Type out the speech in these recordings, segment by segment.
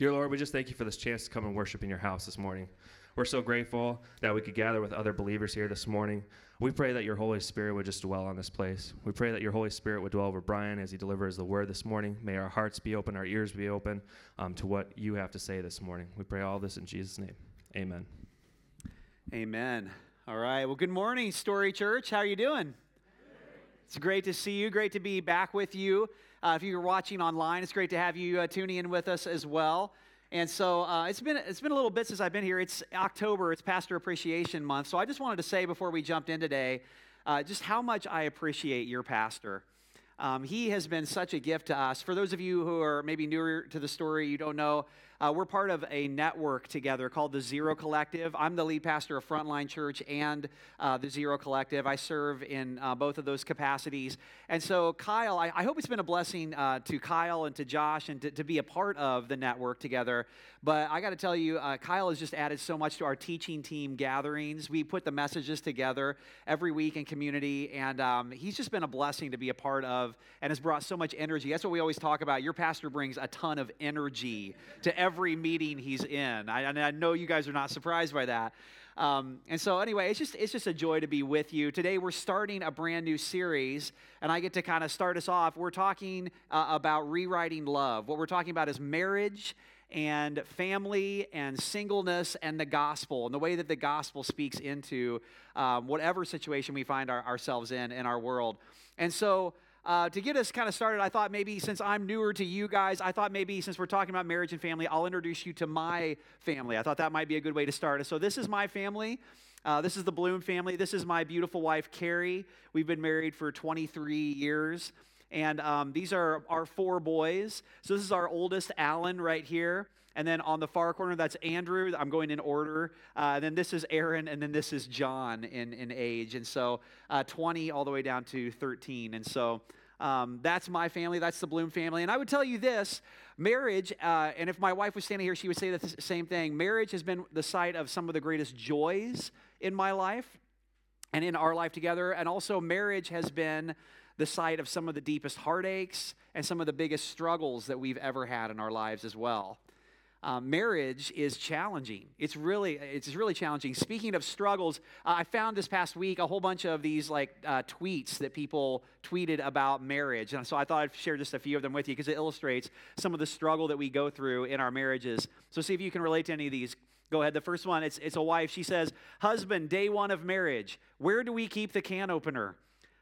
Dear Lord, we just thank you for this chance to come and worship in your house this morning. We're so grateful that we could gather with other believers here this morning. We pray that your Holy Spirit would just dwell on this place. We pray that your Holy Spirit would dwell over Brian as he delivers the word this morning. May our hearts be open, our ears be open um, to what you have to say this morning. We pray all this in Jesus' name. Amen. Amen. All right. Well, good morning, Story Church. How are you doing? It's great to see you. Great to be back with you. Uh, if you're watching online, it's great to have you uh, tuning in with us as well. And so uh, it's been it's been a little bit since I've been here. It's October. It's Pastor Appreciation Month. So I just wanted to say before we jumped in today, uh, just how much I appreciate your pastor. Um, he has been such a gift to us. For those of you who are maybe newer to the story, you don't know, uh, we're part of a network together called the Zero Collective. I'm the lead pastor of Frontline Church and uh, the Zero Collective. I serve in uh, both of those capacities. And so, Kyle, I, I hope it's been a blessing uh, to Kyle and to Josh and to, to, be a part of the network together. But I got to tell you, uh, Kyle has just added so much to our teaching team gatherings. We put the messages together every week in community, and um, he's just been a blessing to be a part of and has brought so much energy. That's what we always talk about. Your pastor brings a ton of energy to every every meeting he's in. I, and I know you guys are not surprised by that. Um, and so, anyway, it's just it's just a joy to be with you today. We're starting a brand new series, and I get to kind of start us off. We're talking uh, about rewriting love. What we're talking about is marriage and family and singleness and the gospel and the way that the gospel speaks into um, whatever situation we find our, ourselves in in our world. And so uh, to get us kind of started, I thought maybe since I'm newer to you guys, I thought maybe since we're talking about marriage and family, I'll introduce you to my family. I thought that might be a good way to start. So, this is my family. Uh, this is the Bloom family. This is my beautiful wife, Carrie. We've been married for 23 years. And um, these are our four boys. So, this is our oldest, Alan, right here. And then on the far corner, that's Andrew. I'm going in order. Uh, then this is Aaron, and then this is John in, in age. And so uh, 20 all the way down to 13. And so um, that's my family. That's the Bloom family. And I would tell you this marriage, uh, and if my wife was standing here, she would say the same thing. Marriage has been the site of some of the greatest joys in my life and in our life together. And also, marriage has been the site of some of the deepest heartaches and some of the biggest struggles that we've ever had in our lives as well uh, marriage is challenging. It's really, it's really challenging. Speaking of struggles, uh, I found this past week a whole bunch of these like uh, tweets that people tweeted about marriage, and so I thought I'd share just a few of them with you because it illustrates some of the struggle that we go through in our marriages. So see if you can relate to any of these. Go ahead. The first one, it's, it's a wife. She says, Husband, day one of marriage, where do we keep the can opener?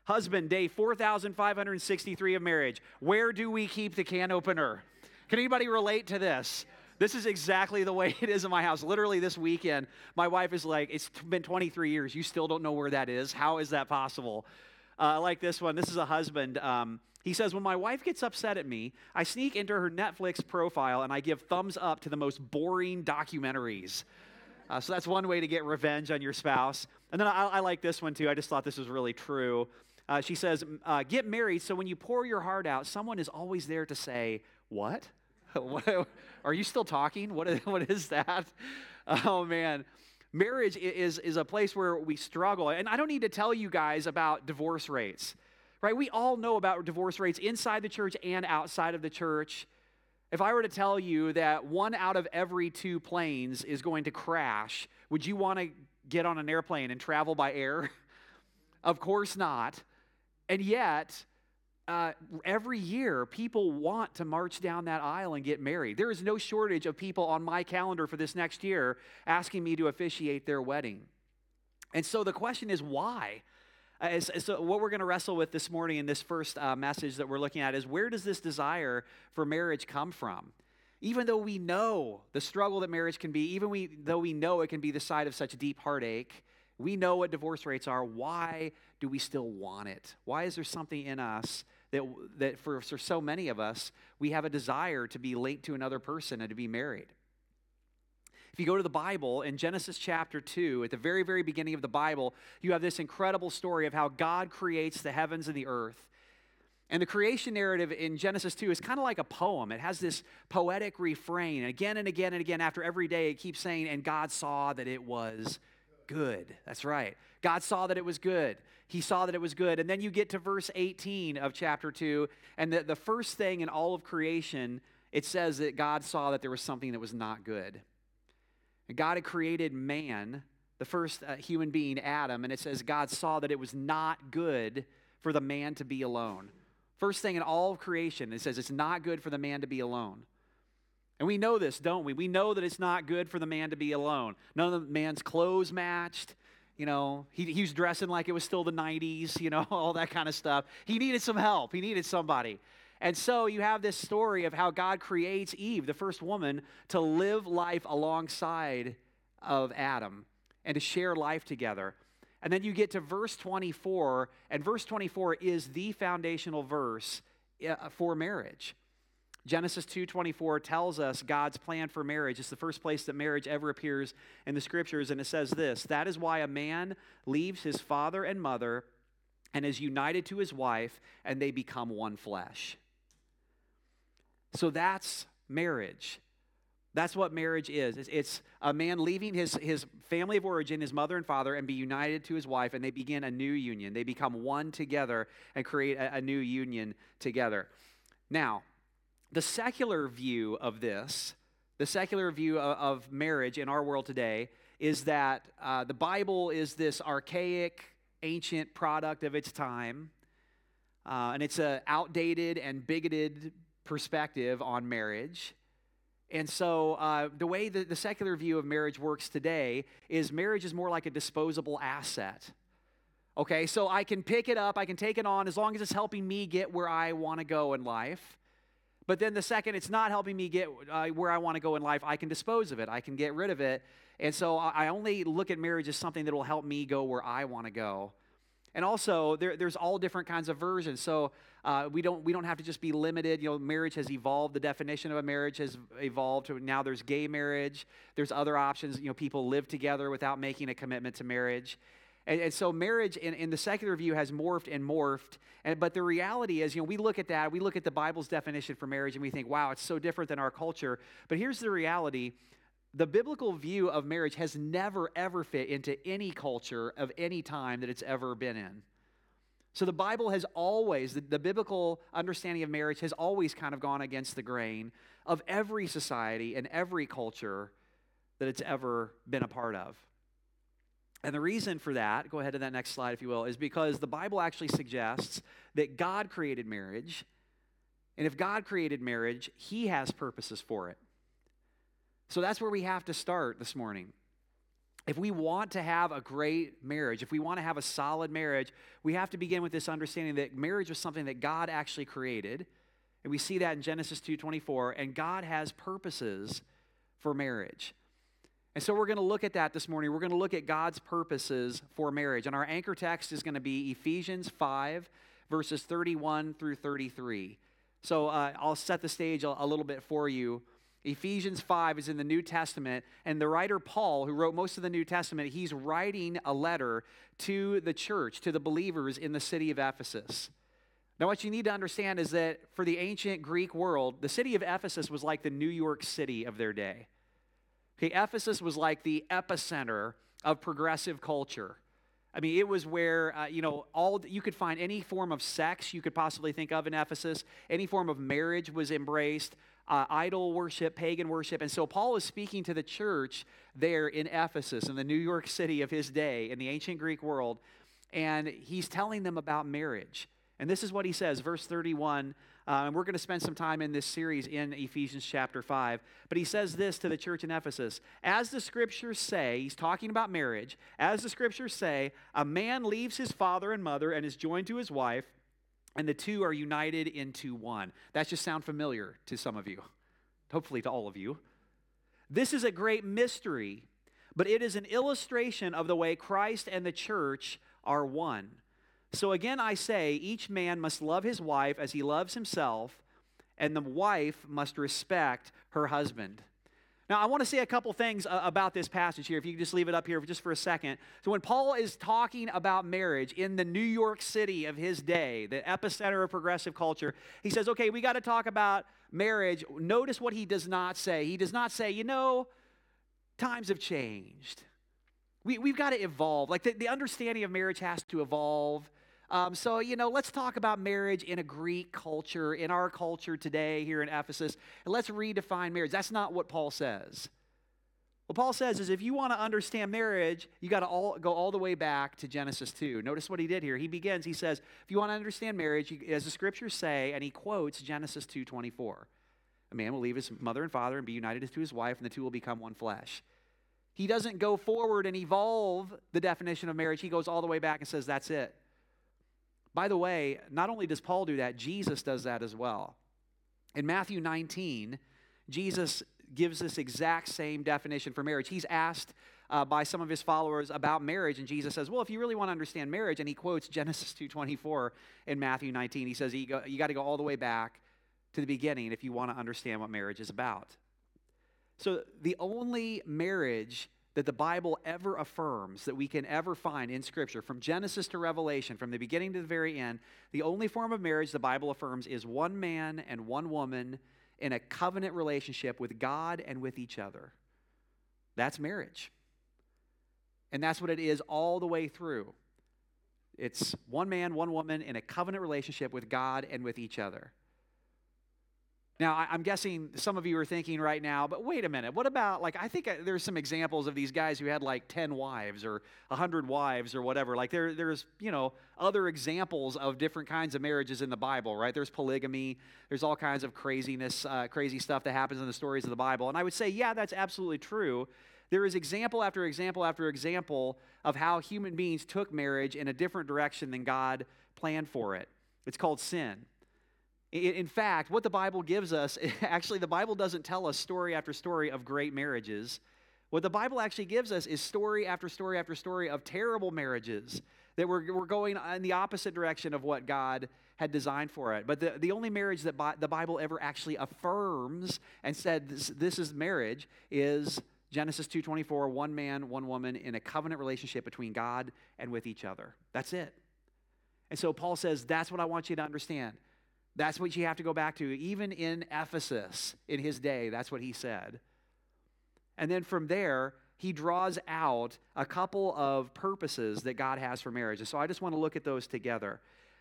Husband, day 4,563 of marriage, where do we keep the can opener? Can anybody relate to this? This is exactly the way it is in my house. Literally this weekend, my wife is like, It's been 23 years. You still don't know where that is? How is that possible? Uh, I like this one. This is a husband. Um, he says, When my wife gets upset at me, I sneak into her Netflix profile and I give thumbs up to the most boring documentaries. Uh, so that's one way to get revenge on your spouse. And then I, I like this one too. I just thought this was really true. Uh, she says, uh, Get married so when you pour your heart out, someone is always there to say, What? Are you still talking? What is, what is that? Oh, man. Marriage is, is a place where we struggle. And I don't need to tell you guys about divorce rates, right? We all know about divorce rates inside the church and outside of the church. If I were to tell you that one out of every two planes is going to crash, would you want to get on an airplane and travel by air? of course not. And yet, uh, every year people want to march down that aisle and get married. There is no shortage of people on my calendar for this next year asking me to officiate their wedding. And so the question is why? Uh, so what we're going to wrestle with this morning in this first uh, message that we're looking at is where does this desire for marriage come from? Even though we know the struggle that marriage can be, even we, though we know it can be the side of such deep heartache, we know what divorce rates are. Why do we still want it? Why is there something in us that, that for, for so many of us, we have a desire to be linked to another person and to be married. If you go to the Bible in Genesis chapter 2, at the very, very beginning of the Bible, you have this incredible story of how God creates the heavens and the earth. And the creation narrative in Genesis 2 is kind of like a poem. It has this poetic refrain. And Again and again and again, after every day, it keeps saying, And God saw that it was good. That's right. God saw that it was good. He saw that it was good. And then you get to verse 18 of chapter 2, and the, the first thing in all of creation it says that God saw that there was something that was not good. And God had created man, the first uh, human being, Adam, and it says God saw that it was not good for the man to be alone. First thing in all of creation, it says it's not good for the man to be alone. And we know this, don't we? We know that it's not good for the man to be alone. None of the man's clothes matched. You know, he, he was dressing like it was still the 90s, you know, all that kind of stuff. He needed some help, he needed somebody. And so you have this story of how God creates Eve, the first woman, to live life alongside of Adam and to share life together. And then you get to verse 24, and verse 24 is the foundational verse uh, for marriage. Genesis 2:24 tells us God's plan for marriage. It's the first place that marriage ever appears in the scriptures and it says this, that is why a man leaves his father and mother and is united to his wife and they become one flesh. So that's marriage. That's what marriage is. It's, a man leaving his, his family of origin, his mother and father, and be united to his wife, and they begin a new union. They become one together and create a, a new union together. Now, the secular view of this, the secular view of, of marriage in our world today, is that uh, the Bible is this archaic, ancient product of its time, uh, and it's an outdated and bigoted perspective on marriage. And so, uh, the way that the secular view of marriage works today is marriage is more like a disposable asset. Okay, so I can pick it up, I can take it on as long as it's helping me get where I want to go in life. But then the second it's not helping me get uh, where I want to go in life, I can dispose of it, I can get rid of it. And so, I only look at marriage as something that will help me go where I want to go. And also, there, there's all different kinds of versions. So uh, we don't we don't have to just be limited. You know, marriage has evolved. The definition of a marriage has evolved now. There's gay marriage. There's other options. You know, people live together without making a commitment to marriage. And, and, so marriage in, in the secular view has morphed and morphed. And, but the reality is, you know, we look at that, we look at the Bible's definition for marriage, and we think, wow, it's so different than our culture. But here's the reality the biblical view of marriage has never, ever fit into any culture of any time that it's ever been in. So the Bible has always, the, the, biblical understanding of marriage has always kind of gone against the grain of every society and every culture that it's ever been a part of. And the reason for that, go ahead to that next slide if you will, is because the Bible actually suggests that God created marriage. And if God created marriage, He has purposes for it. So that's where we have to start this morning. If we want to have a great marriage, if we want to have a solid marriage, we have to begin with this understanding that marriage was something that God actually created. And we see that in Genesis 2:24, and God has purposes for marriage. And so we're going to look at that this morning. We're going to look at God's purposes for marriage. And our anchor text is going to be Ephesians 5, verses 31 through 33. So uh, I'll set the stage a, a little bit for you. Ephesians 5 is in the New Testament, and the writer Paul, who wrote most of the New Testament, he's writing a letter to the church, to the believers in the city of Ephesus. Now, what you need to understand is that for the ancient Greek world, the city of Ephesus was like the New York City of their day. Okay, Ephesus was like the epicenter of progressive culture. I mean, it was where, uh, you know, all you could find any form of sex you could possibly think of in Ephesus, any form of marriage was embraced uh, idol worship, pagan worship. And so Paul is speaking to the church there in Ephesus, in the New York City of his day, in the ancient Greek world, and he's telling them about marriage. And this is what he says, verse 31. Uh, and we're going to spend some time in this series in Ephesians chapter 5. But he says this to the church in Ephesus As the scriptures say, he's talking about marriage, as the scriptures say, a man leaves his father and mother and is joined to his wife, and the two are united into one. That just sound familiar to some of you, hopefully to all of you. This is a great mystery, but it is an illustration of the way Christ and the church are one. So again, I say, each man must love his wife as he loves himself, and the wife must respect her husband. Now, I want to say a couple things uh, about this passage here, if you could just leave it up here just for a second. So, when Paul is talking about marriage in the New York City of his day, the epicenter of progressive culture, he says, okay, we got to talk about marriage. Notice what he does not say. He does not say, you know, times have changed. We, we've got to evolve. Like the, the understanding of marriage has to evolve. Um, so, you know, let's talk about marriage in a Greek culture, in our culture today here in Ephesus, and let's redefine marriage. That's not what Paul says. What Paul says is if you want to understand marriage, you got to all, go all the way back to Genesis 2. Notice what he did here. He begins, he says, if you want to understand marriage, you, as the scriptures say, and he quotes Genesis 2.24. A man will leave his mother and father and be united to his wife, and the two will become one flesh. He doesn't go forward and evolve the definition of marriage. He goes all the way back and says, that's it. By the way, not only does Paul do that, Jesus does that as well. In Matthew 19, Jesus gives this exact same definition for marriage. He's asked uh, by some of his followers about marriage, and Jesus says, "Well, if you really want to understand marriage," and he quotes Genesis 2:24 in Matthew 19. He says, "You, you got to go all the way back to the beginning if you want to understand what marriage is about." So the only marriage that the Bible ever affirms that we can ever find in Scripture, from Genesis to Revelation, from the beginning to the very end, the only form of marriage the Bible affirms is one man and one woman in a covenant relationship with God and with each other. That's marriage. And that's what it is all the way through. It's one man, one woman in a covenant relationship with God and with each other. Now, I'm guessing some of you are thinking right now, but wait a minute. What about, like, I think uh, there's some examples of these guys who had like 10 wives or 100 wives or whatever. Like, there, there's, you know, other examples of different kinds of marriages in the Bible, right? There's polygamy, there's all kinds of craziness, uh, crazy stuff that happens in the stories of the Bible. And I would say, yeah, that's absolutely true. There is example after example after example of how human beings took marriage in a different direction than God planned for it. It's called sin. In fact, what the Bible gives us, actually, the Bible doesn't tell us story after story of great marriages. What the Bible actually gives us is story after story after story of terrible marriages that were, were going in the opposite direction of what God had designed for it. But the, the only marriage that Bi- the Bible ever actually affirms and said this, this is marriage is Genesis 2:24, one man, one woman in a covenant relationship between God and with each other. That's it. And so Paul says, that's what I want you to understand. That's what you have to go back to. Even in Ephesus in his day, that's what he said. And then from there, he draws out a couple of purposes that God has for marriage. And so I just want to look at those together.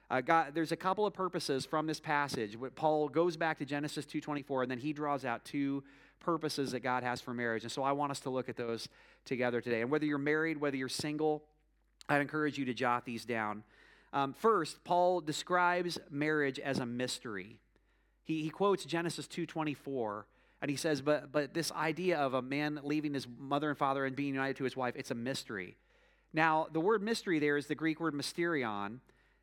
Uh, God, there's a couple of purposes from this passage. Paul goes back to Genesis 2:24, and then he draws out two purposes that God has for marriage. And so I want us to look at those together today. And whether you're married, whether you're single, I'd encourage you to jot these down. Um, first, Paul describes marriage as a mystery. He, he quotes Genesis 2.24, and he says, but, but this idea of a man leaving his mother and father and being united to his wife, it's a mystery. Now, the word mystery there is the Greek word mysterion,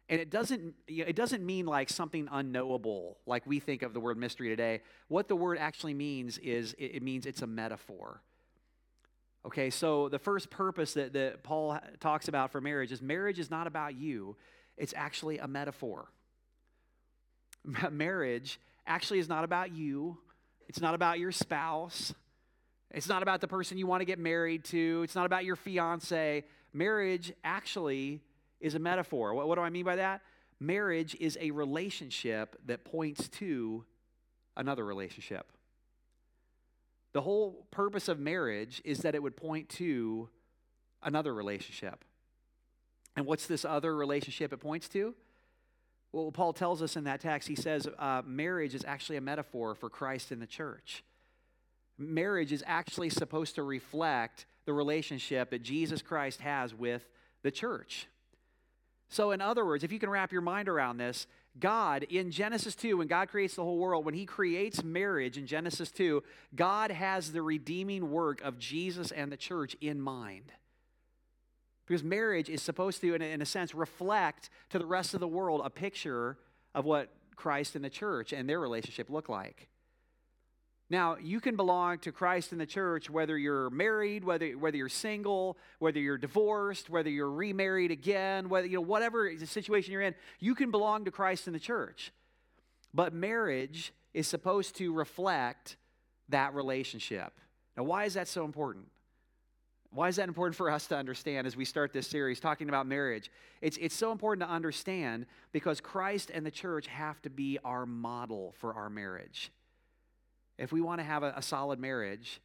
and it doesn't, it doesn't mean like something unknowable, like we think of the word mystery today. What the word actually means is it, means it's a metaphor. Okay, so the first purpose that, that Paul talks about for marriage is marriage is not about you, it's actually a metaphor. marriage actually is not about you, it's not about your spouse, it's not about the person you want to get married to, it's not about your fiance. Marriage actually is a metaphor. What, what do I mean by that? Marriage is a relationship that points to another relationship. The whole purpose of marriage is that it would point to another relationship. And what's this other relationship it points to? Well, Paul tells us in that text, he says uh, marriage is actually a metaphor for Christ in the church. Marriage is actually supposed to reflect the relationship that Jesus Christ has with the church. So, in other words, if you can wrap your mind around this, God, in Genesis 2, when God creates the whole world, when He creates marriage in Genesis 2, God has the redeeming work of Jesus and the church in mind. Because marriage is supposed to, in a, in a sense, reflect to the rest of the world a picture of what Christ and the church and their relationship look like. Now, you can belong to Christ and the church whether you're married, whether, whether you're single, whether you're divorced, whether you're remarried again, whether, you know, whatever the situation you're in, you can belong to Christ and the church. But marriage is supposed to reflect that relationship. Now, why is that so important? Why is that important for us to understand as we start this series talking about marriage? It's, it's so important to understand because Christ and the church have to be our model for our marriage. If we want to have a, a solid marriage,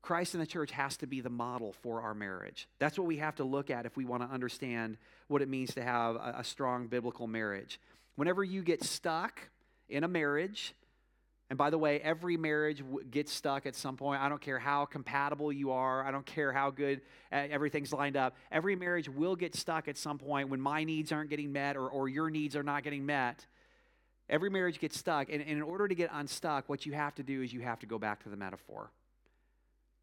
Christ and the church has to be the model for our marriage. That's what we have to look at if we want to understand what it means to have a, a strong biblical marriage. Whenever you get stuck in a marriage, and by the way, every marriage gets stuck at some point. I don't care how compatible you are, I don't care how good uh, everything's lined up. Every marriage will get stuck at some point when my needs aren't getting met or, or your needs are not getting met. Every marriage gets stuck. And, and in order to get unstuck, what you have to do is you have to go back to the metaphor.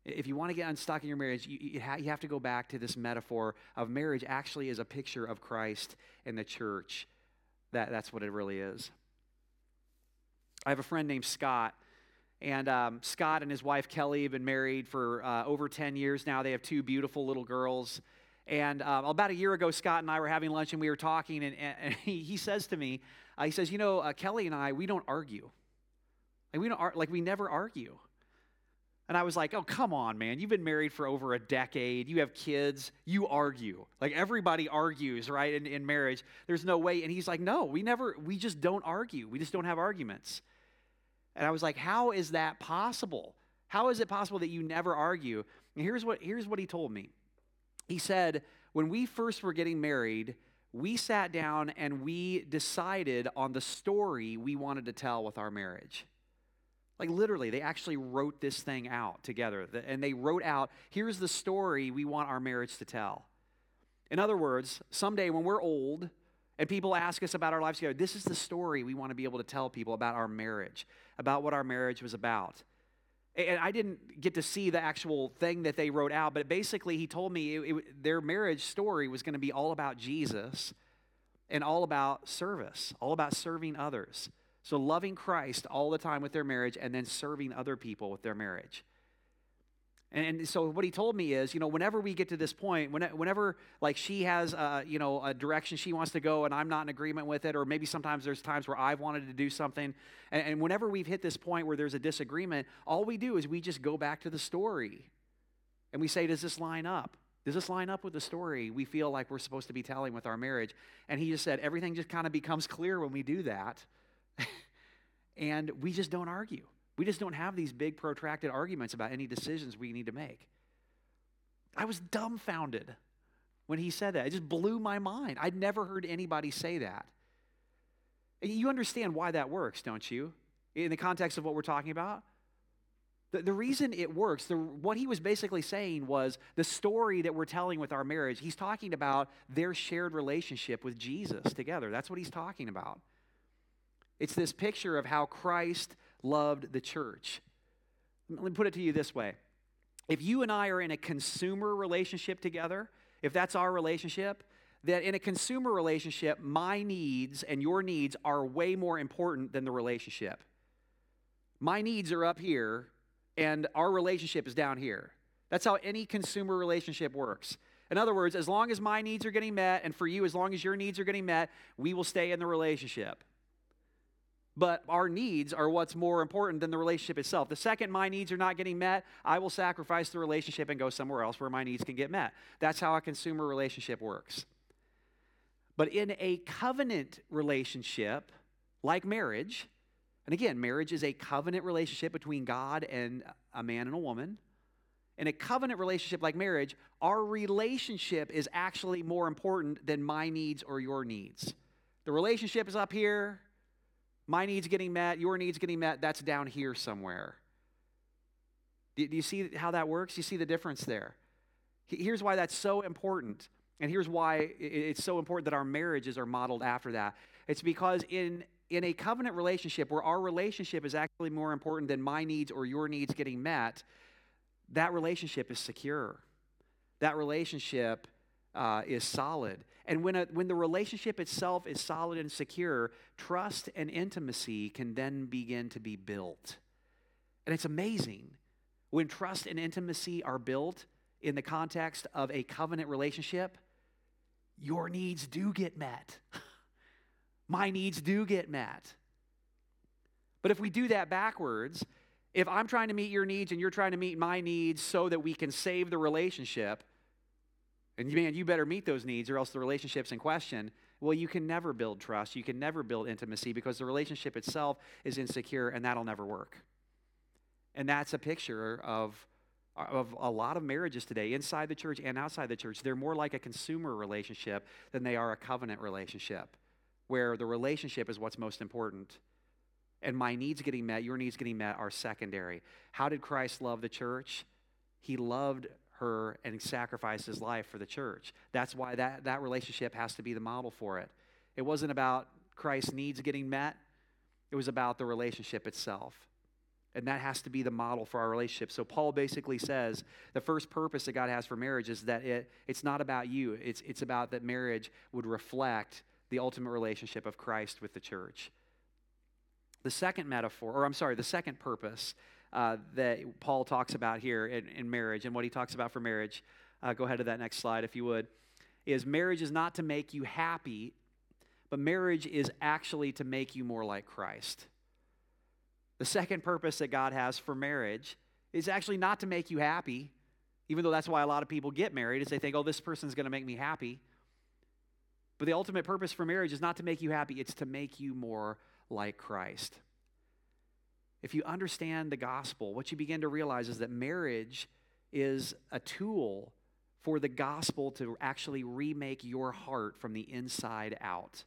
If you want to get unstuck in your marriage, you, you, ha- you have to go back to this metaphor of marriage actually is a picture of Christ and the church. That, that's what it really is. I have a friend named Scott. And um, Scott and his wife Kelly have been married for uh, over 10 years now. They have two beautiful little girls. And um, about a year ago, Scott and I were having lunch and we were talking. And, and he, he, says to me, uh, he says, You know, uh, Kelly and I, we don't argue. Like, we, don't ar- like, we never argue. And I was like, oh, come on, man. You've been married for over a decade. You have kids. You argue. Like everybody argues, right, in, in marriage. There's no way. And he's like, no, we never, we just don't argue. We just don't have arguments. And I was like, how is that possible? How is it possible that you never argue? And here's what, here's what he told me. He said, when we first were getting married, we sat down and we decided on the story we wanted to tell with our marriage. Like literally, they actually wrote this thing out together. And they wrote out here's the story we want our marriage to tell. In other words, someday when we're old and people ask us about our lives together, this is the story we want to be able to tell people about our marriage, about what our marriage was about. And I didn't get to see the actual thing that they wrote out, but basically, he told me it, it, their marriage story was going to be all about Jesus and all about service, all about serving others. So, loving Christ all the time with their marriage and then serving other people with their marriage. And, so what he told me is, you know, whenever we get to this point, whenever like she has, a, you know, a direction she wants to go and I'm not in agreement with it, or maybe sometimes there's times where I've wanted to do something, and, and whenever we've hit this point where there's a disagreement, all we do is we just go back to the story, and we say, does this line up? Does this line up with the story we feel like we're supposed to be telling with our marriage? And he just said everything just kind of becomes clear when we do that. and we just don't argue. We just don't have these big, protracted arguments about any decisions we need to make. I was dumbfounded when he said that. It just blew my mind. I'd never heard anybody say that. You understand why that works, don't you? In the context of what we're talking about? The, the reason it works, the, what he was basically saying was the story that we're telling with our marriage, he's talking about their shared relationship with Jesus together. That's what he's talking about. It's this picture of how Christ loved the church. Let me put it to you this way if you and I are in a consumer relationship together, if that's our relationship, that in a consumer relationship, my needs and your needs are way more important than the relationship. My needs are up here, and our relationship is down here. That's how any consumer relationship works. In other words, as long as my needs are getting met, and for you, as long as your needs are getting met, we will stay in the relationship but our needs are what's more important than the relationship itself. The second my needs are not getting met, I will sacrifice the relationship and go somewhere else where my needs can get met. That's how a consumer relationship works. But in a covenant relationship, like marriage, and again, marriage is a covenant relationship between God and a man and a woman. In a covenant relationship like marriage, our relationship is actually more important than my needs or your needs. The relationship is up here, my needs getting met, your needs getting met, that's down here somewhere. Do, do you see how that works? You see the difference there. Here's why that's so important. And here's why it's so important that our marriages are modeled after that. It's because in, in a covenant relationship where our relationship is actually more important than my needs or your needs getting met, that relationship is secure. That relationship uh, is solid. And when, a, when the relationship itself is solid and secure, trust and intimacy can then begin to be built. And it's amazing when trust and intimacy are built in the context of a covenant relationship, your needs do get met. My needs do get met. But if we do that backwards, if I'm trying to meet your needs and you're trying to meet my needs so that we can save the relationship, and man, you better meet those needs or else the relationship's in question. Well, you can never build trust. You can never build intimacy because the relationship itself is insecure and that'll never work. And that's a picture of of a lot of marriages today, inside the church and outside the church, they're more like a consumer relationship than they are a covenant relationship, where the relationship is what's most important. And my needs getting met, your needs getting met are secondary. How did Christ love the church? He loved her and sacrificed his life for the church. That's why that, that relationship has to be the model for it. It wasn't about Christ's needs getting met, it was about the relationship itself. And that has to be the model for our relationship. So Paul basically says the first purpose that God has for marriage is that it, it's not about you. It's, it's about that marriage would reflect the ultimate relationship of Christ with the church. The second metaphor, or I'm sorry, the second purpose uh, that Paul talks about here in, in, marriage and what he talks about for marriage, uh, go ahead to that next slide if you would, is marriage is not to make you happy, but marriage is actually to make you more like Christ. The second purpose that God has for marriage is actually not to make you happy, even though that's why a lot of people get married, is they think, oh, this person's going to make me happy. But the ultimate purpose for marriage is not to make you happy, it's to make you more like Christ. If you understand the gospel, what you begin to realize is that marriage is a tool for the gospel to actually remake your heart from the inside out.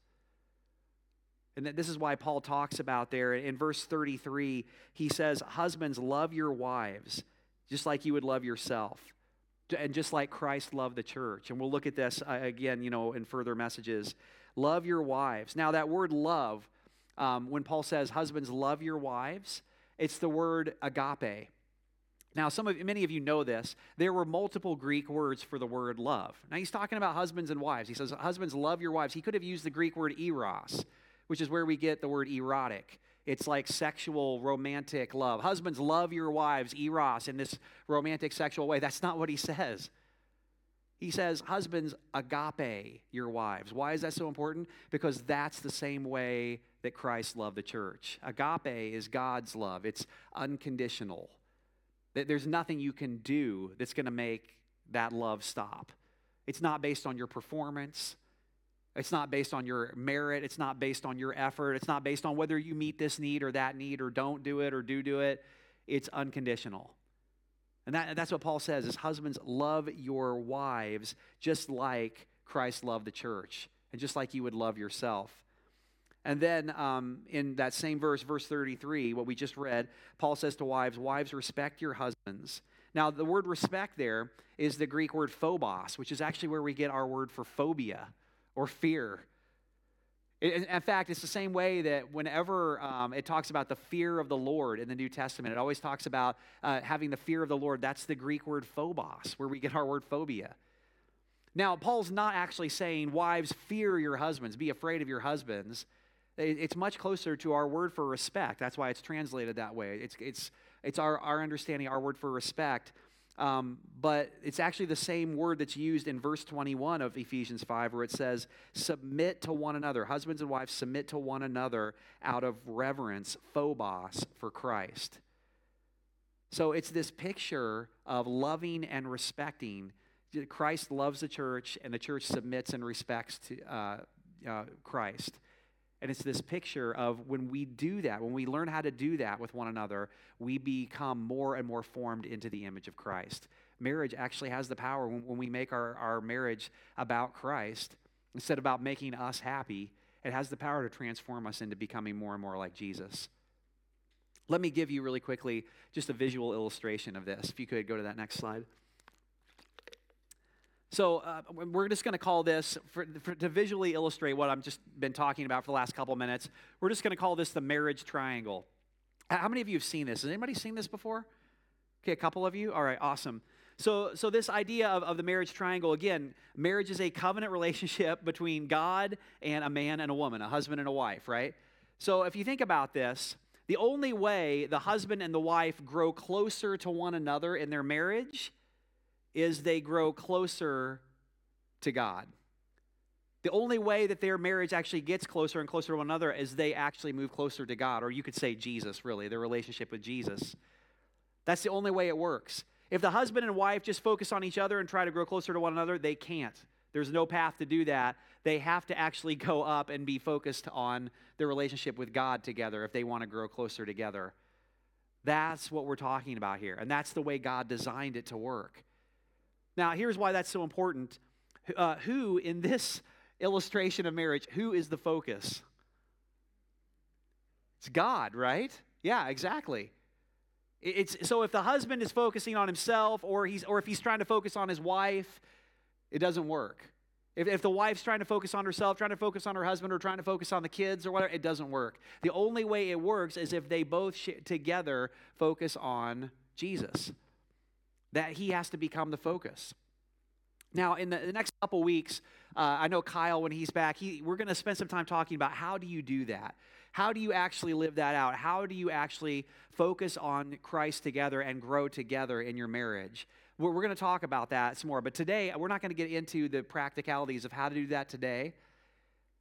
And this is why Paul talks about there in verse 33, he says, Husbands, love your wives just like you would love yourself. And just like Christ loved the church. And we'll look at this uh, again, you know, in further messages. Love your wives. Now, that word love, um, when Paul says, Husbands, love your wives, it's the word agape. Now, some of many of you know this. There were multiple Greek words for the word love. Now he's talking about husbands and wives. He says, "Husbands, love your wives." He could have used the Greek word eros, which is where we get the word erotic. It's like sexual, romantic love. Husbands, love your wives, eros, in this romantic, sexual way. That's not what he says. He says, Husbands, agape your wives. Why is that so important? Because that's the same way that Christ loved the church. Agape is God's love, it's unconditional. There's nothing you can do that's going to make that love stop. It's not based on your performance. It's not based on your merit. It's not based on your effort. It's not based on whether you meet this need or that need or don't do it or do do it. It's unconditional. And that, that's what Paul says is husbands love your wives just like Christ loved the church and just like you would love yourself. And then um, in that same verse, verse 33, what we just read, Paul says to wives, Wives, respect your husbands. Now, the word respect there is the Greek word phobos, which is actually where we get our word for phobia or fear. In, fact, it's the same way that whenever um, it talks about the fear of the Lord in the New Testament, it always talks about uh, having the fear of the Lord. That's the Greek word phobos, where we get our word phobia. Now, Paul's not actually saying, Wives, fear your husbands, be afraid of your husbands. It's much closer to our word for respect. That's why it's translated that way. It's, it's, it's our, our understanding, our word for respect. Um, but it's actually the same word that's used in verse 21 of Ephesians 5, where it says, Submit to one another. Husbands and wives, submit to one another out of reverence, phobos, for Christ. So it's this picture of loving and respecting. Christ loves the church, and the church submits and respects to uh, uh, Christ. And it's this picture of when we do that, when we learn how to do that with one another, we become more and more formed into the image of Christ. Marriage actually has the power when, when we make our, our marriage about Christ instead about making us happy. It has the power to transform us into becoming more and more like Jesus. Let me give you really quickly just a visual illustration of this. If you could go to that next slide. So uh, we're just going to call this, for, for, to visually illustrate what I've just been talking about for the last couple minutes, we're just going to call this the marriage triangle. How many of you have seen this? Has anybody seen this before? Okay, a couple of you? All right, awesome. So, so this idea of, of the marriage triangle, again, marriage is a covenant relationship between God and a man and a woman, a husband and a wife, right? So if you think about this, the only way the husband and the wife grow closer to one another in their marriage is they grow closer to God. The only way that their marriage actually gets closer and closer to one another is they actually move closer to God, or you could say Jesus, really, their relationship with Jesus. That's the only way it works. If the husband and wife just focus on each other and try to grow closer to one another, they can't. There's no path to do that. They have to actually go up and be focused on their relationship with God together if they want to grow closer together. That's what we're talking about here. And that's the way God designed it to work. Now, here's why that's so important. Uh, who, in this illustration of marriage, who is the focus? It's God, right? Yeah, exactly. It's, so if the husband is focusing on himself or, he's, or if he's trying to focus on his wife, it doesn't work. If, if the wife's trying to focus on herself, trying to focus on her husband, or trying to focus on the kids or whatever, it doesn't work. The only way it works is if they both sh- together focus on Jesus. That he has to become the focus. Now, in the, the next couple weeks, uh, I know Kyle, when he's back, he, we're going to spend some time talking about how do you do that? How do you actually live that out? How do you actually focus on Christ together and grow together in your marriage? We're, we're going to talk about that some more. But today, we're not going to get into the practicalities of how to do that today.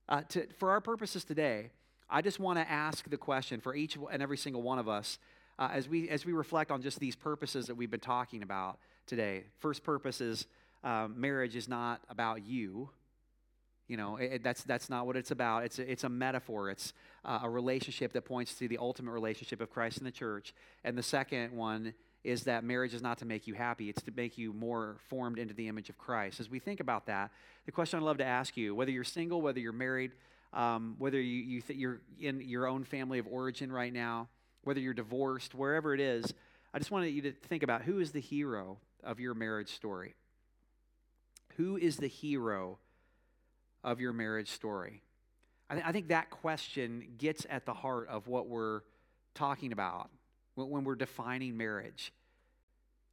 Uh, to, for our purposes today, I just want to ask the question for each and every single one of us uh, as, we, as we reflect on just these purposes that we've been talking about today. First purpose is um, marriage is not about you. You know, it, that's, that's not what it's about. It's a, it's a metaphor. It's uh, a relationship that points to the ultimate relationship of Christ and the church. And the second one is that marriage is not to make you happy, it's to make you more formed into the image of Christ. As we think about that, the question I'd love to ask you whether you're single, whether you're married, um, whether you, you th- you're in your own family of origin right now, whether you're divorced, wherever it is, I just wanted you to think about who is the hero of your marriage story? Who is the hero of your marriage story? I, th- I think that question gets at the heart of what we're talking about when we're defining marriage.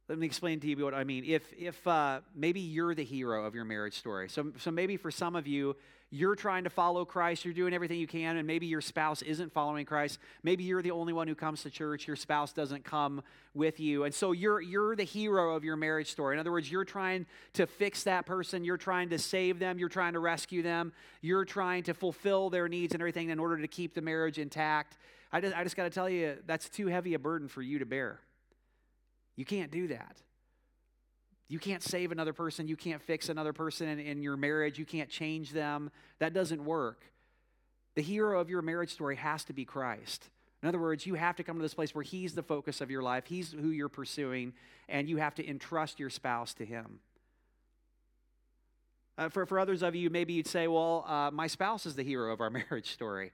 Let me explain to you what I mean. If, if uh, maybe you're the hero of your marriage story, so, so maybe for some of you, you're trying to follow Christ, you're doing everything you can, and maybe your spouse isn't following Christ. Maybe you're the only one who comes to church, your spouse doesn't come with you. And so you're, you're the hero of your marriage story. In other words, you're trying to fix that person, you're trying to save them, you're trying to rescue them, you're trying to fulfill their needs and everything in order to keep the marriage intact. I just, I just got to tell you, that's too heavy a burden for you to bear. You can't do that. You can't save another person. You can't fix another person in, in, your marriage. You can't change them. That doesn't work. The hero of your marriage story has to be Christ. In other words, you have to come to this place where He's the focus of your life, He's who you're pursuing, and you have to entrust your spouse to Him. Uh, for, for others of you, maybe you'd say, Well, uh, my spouse is the hero of our marriage story.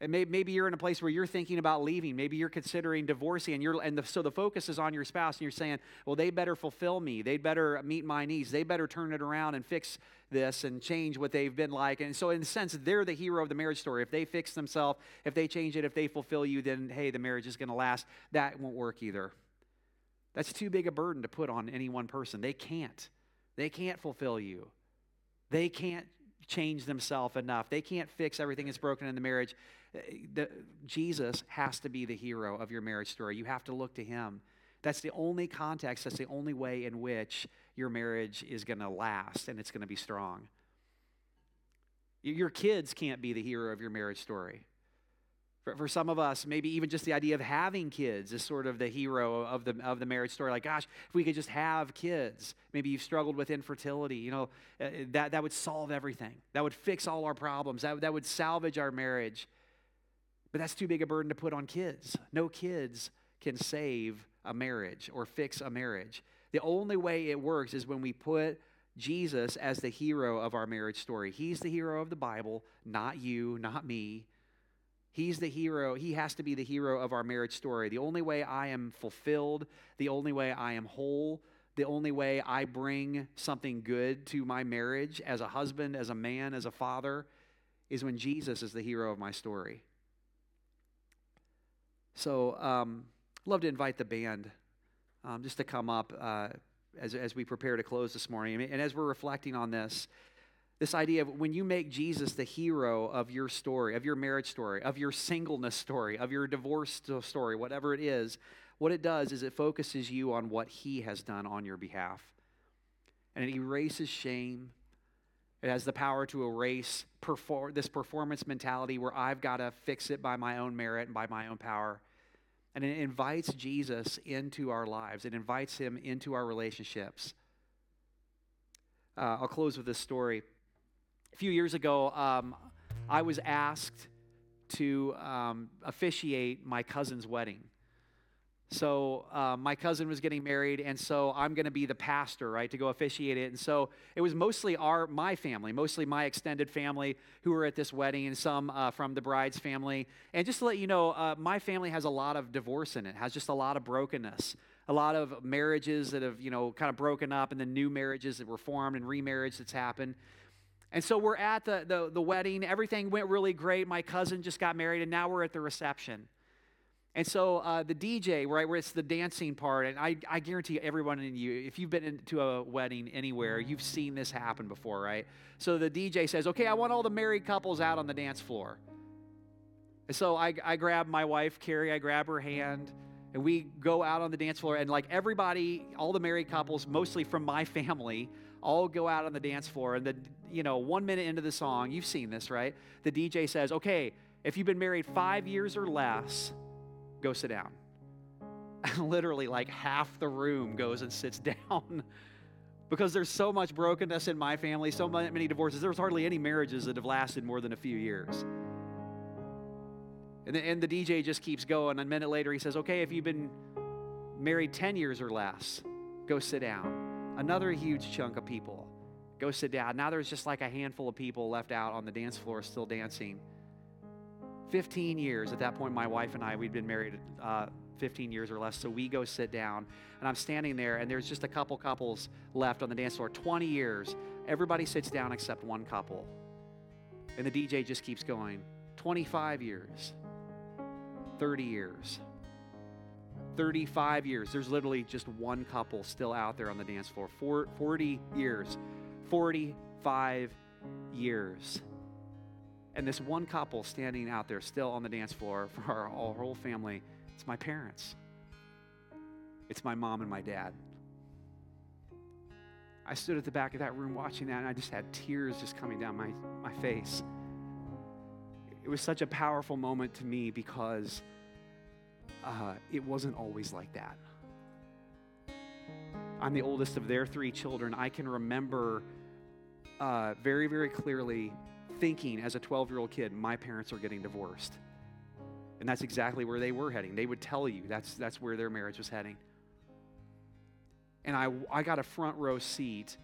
And maybe you're in a place where you're thinking about leaving. Maybe you're considering divorcing, and you're and the, so the focus is on your spouse, and you're saying, "Well, they better fulfill me. They better meet my needs. They better turn it around and fix this and change what they've been like." And so, in a sense, they're the hero of the marriage story. If they fix themselves, if they change it, if they fulfill you, then hey, the marriage is going to last. That won't work either. That's too big a burden to put on any one person. They can't. They can't fulfill you. They can't change themselves enough. They can't fix everything that's broken in the marriage uh, the, Jesus has to be the hero of your marriage story. You have to look to him. That's the only context, that's the only way in which your marriage is going to last and it's going to be strong. Your kids can't be the hero of your marriage story. For, for some of us, maybe even just the idea of having kids is sort of the hero of the, of the marriage story. Like, gosh, if we could just have kids. Maybe you've struggled with infertility. You know, uh, that, that would solve everything. That would fix all our problems. That, that would salvage our marriage. But that's too big a burden to put on kids. No kids can save a marriage or fix a marriage. The only way it works is when we put Jesus as the hero of our marriage story. He's the hero of the Bible, not you, not me. He's the hero. He has to be the hero of our marriage story. The only way I am fulfilled, the only way I am whole, the only way I bring something good to my marriage as a husband, as a man, as a father, is when Jesus is the hero of my story. So, um, love to invite the band um, just to come up uh, as, as we prepare to close this morning. And as we're reflecting on this, this idea of when you make Jesus the hero of your story, of your marriage story, of your singleness story, of your divorce story, whatever it is, what it does is it focuses you on what he has done on your behalf. And it erases shame. It has the power to erase this performance mentality where I've got to fix it by my own merit and by my own power. And it invites Jesus into our lives, it invites him into our relationships. Uh, I'll close with this story. A few years ago, um, I was asked to um, officiate my cousin's wedding. So uh, my cousin was getting married, and so I'm going to be the pastor, right, to go officiate it. And so it was mostly our my family, mostly my extended family, who were at this wedding, and some uh, from the bride's family. And just to let you know, uh, my family has a lot of divorce in it, has just a lot of brokenness, a lot of marriages that have you know kind of broken up, and then new marriages that were formed and remarriage that's happened. And so we're at the, the, the wedding. Everything went really great. My cousin just got married, and now we're at the reception. And so uh, the DJ, right, where it's the dancing part, and I, I guarantee everyone in you, if you've been to a wedding anywhere, you've seen this happen before, right? So the DJ says, okay, I want all the married couples out on the dance floor. And so I, I grab my wife, Carrie, I grab her hand, and we go out on the dance floor, and like everybody, all the married couples, mostly from my family, all go out on the dance floor. And the, you know, one minute into the song, you've seen this, right? The DJ says, okay, if you've been married five years or less, go sit down. And literally, like half the room goes and sits down because there's so much brokenness in my family, so many divorces. There's hardly any marriages that have lasted more than a few years. And the, and the DJ just keeps going. A minute later, he says, Okay, if you've been married 10 years or less, go sit down. Another huge chunk of people go sit down. Now there's just like a handful of people left out on the dance floor still dancing. 15 years. At that point, my wife and I, we'd been married uh, 15 years or less. So we go sit down, and I'm standing there, and there's just a couple couples left on the dance floor. 20 years. Everybody sits down except one couple. And the DJ just keeps going. 25 years. 30 years. 35 years. There's literally just one couple still out there on the dance floor. 40 years. 45 years and this one couple standing out there still on the dance floor for our, our whole family, it's my parents. It's my mom and my dad. I stood at the back of that room watching that, and I just had tears just coming down my, my face. It was such a powerful moment to me because uh, it wasn't always like that. I'm the oldest of their three children. I can remember uh, very, very clearly thinking as a 12 year old kid, my parents are getting divorced. And that's exactly where they were heading. They would tell you that's, that's where their marriage was heading. And I, I got a front row seat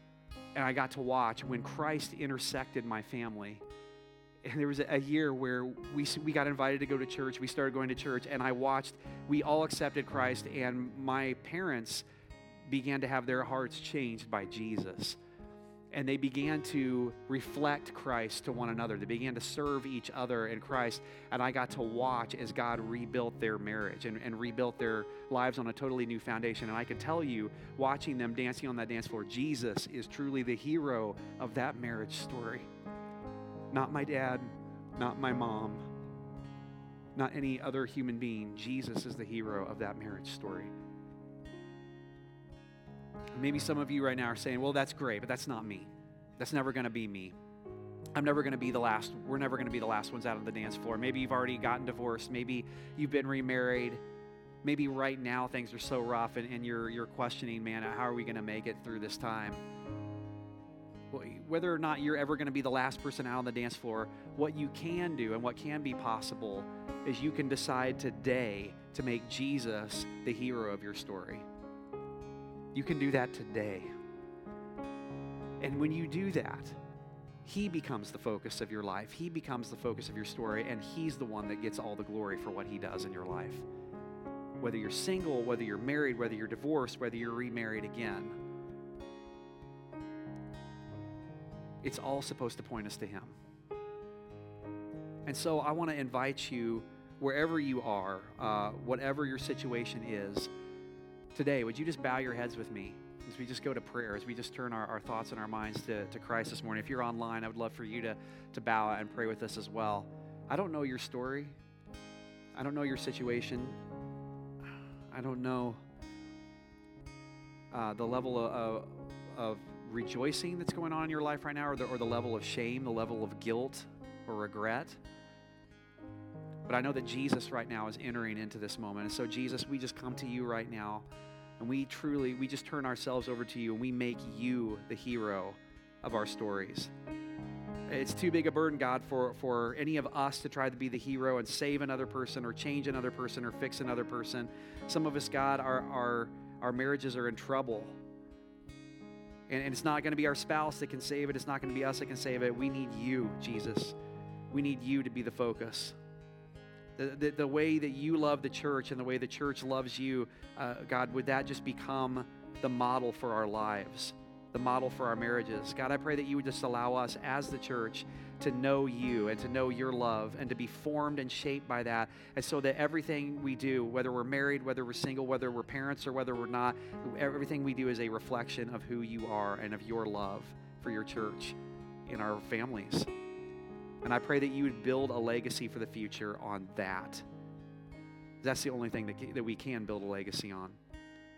and I got to watch when Christ intersected my family. And there was a, year where we, we got invited to go to church. We started going to church, and I watched, we all accepted Christ, and my parents began to have their hearts changed by Jesus and they began to reflect Christ to one another. They began to serve each other in Christ. And I got to watch as God rebuilt their marriage and, and rebuilt their lives on a totally new foundation. And I can tell you, watching them dancing on that dance floor, Jesus is truly the hero of that marriage story. Not my dad, not my mom, not any other human being. Jesus is the hero of that marriage story. Maybe some of you right now are saying, well, that's great, but that's not me. That's never going to be me. I'm never going to be the last. We're never going to be the last ones out on the dance floor. Maybe you've already gotten divorced. Maybe you've been remarried. Maybe right now things are so rough and, and you're, you're questioning, man, how are we going to make it through this time? Whether or not you're ever going to be the last person out on the dance floor, what you can do and what can be possible is you can decide today to make Jesus the hero of your story. You can do that today. And when you do that, He becomes the focus of your life. He becomes the focus of your story, and He's the one that gets all the glory for what He does in your life. Whether you're single, whether you're married, whether you're divorced, whether you're remarried again, it's all supposed to point us to Him. And so I want to invite you, wherever you are, uh, whatever your situation is, today, would you just bow your heads with me as we just go to prayer, as we just turn our, our thoughts and our minds to, to Christ this morning? If you're online, I would love for you to, to bow and pray with us as well. I don't know your story, I don't know your situation, I don't know uh, the level of, of, of rejoicing that's going on in your life right now, or the, or the level of shame, the level of guilt or regret. But I know that Jesus right now is entering into this moment. And so, Jesus, we just come to you right now. And we truly, we just turn ourselves over to you and we make you the hero of our stories. It's too big a burden, God, for, for any of us to try to be the hero and save another person or change another person or fix another person. Some of us, God, our, our, our marriages are in trouble. And, and it's not going to be our spouse that can save it, it's not going to be us that can save it. We need you, Jesus. We need you to be the focus. The, the, the way that you love the church and the way the church loves you, uh, God, would that just become the model for our lives? the model for our marriages. God, I pray that you would just allow us as the church to know you and to know your love and to be formed and shaped by that. And so that everything we do, whether we're married, whether we're single, whether we're parents, or whether we're not, everything we do is a reflection of who you are and of your love for your church in our families. And I pray that you would build a legacy for the future on that. That's the only thing that, that we can build a legacy on.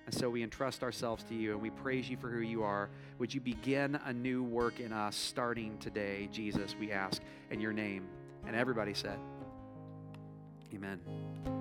And so we entrust ourselves to you and we praise you for who you are. Would you begin a new work in us starting today, Jesus, we ask in your name. And everybody said, Amen.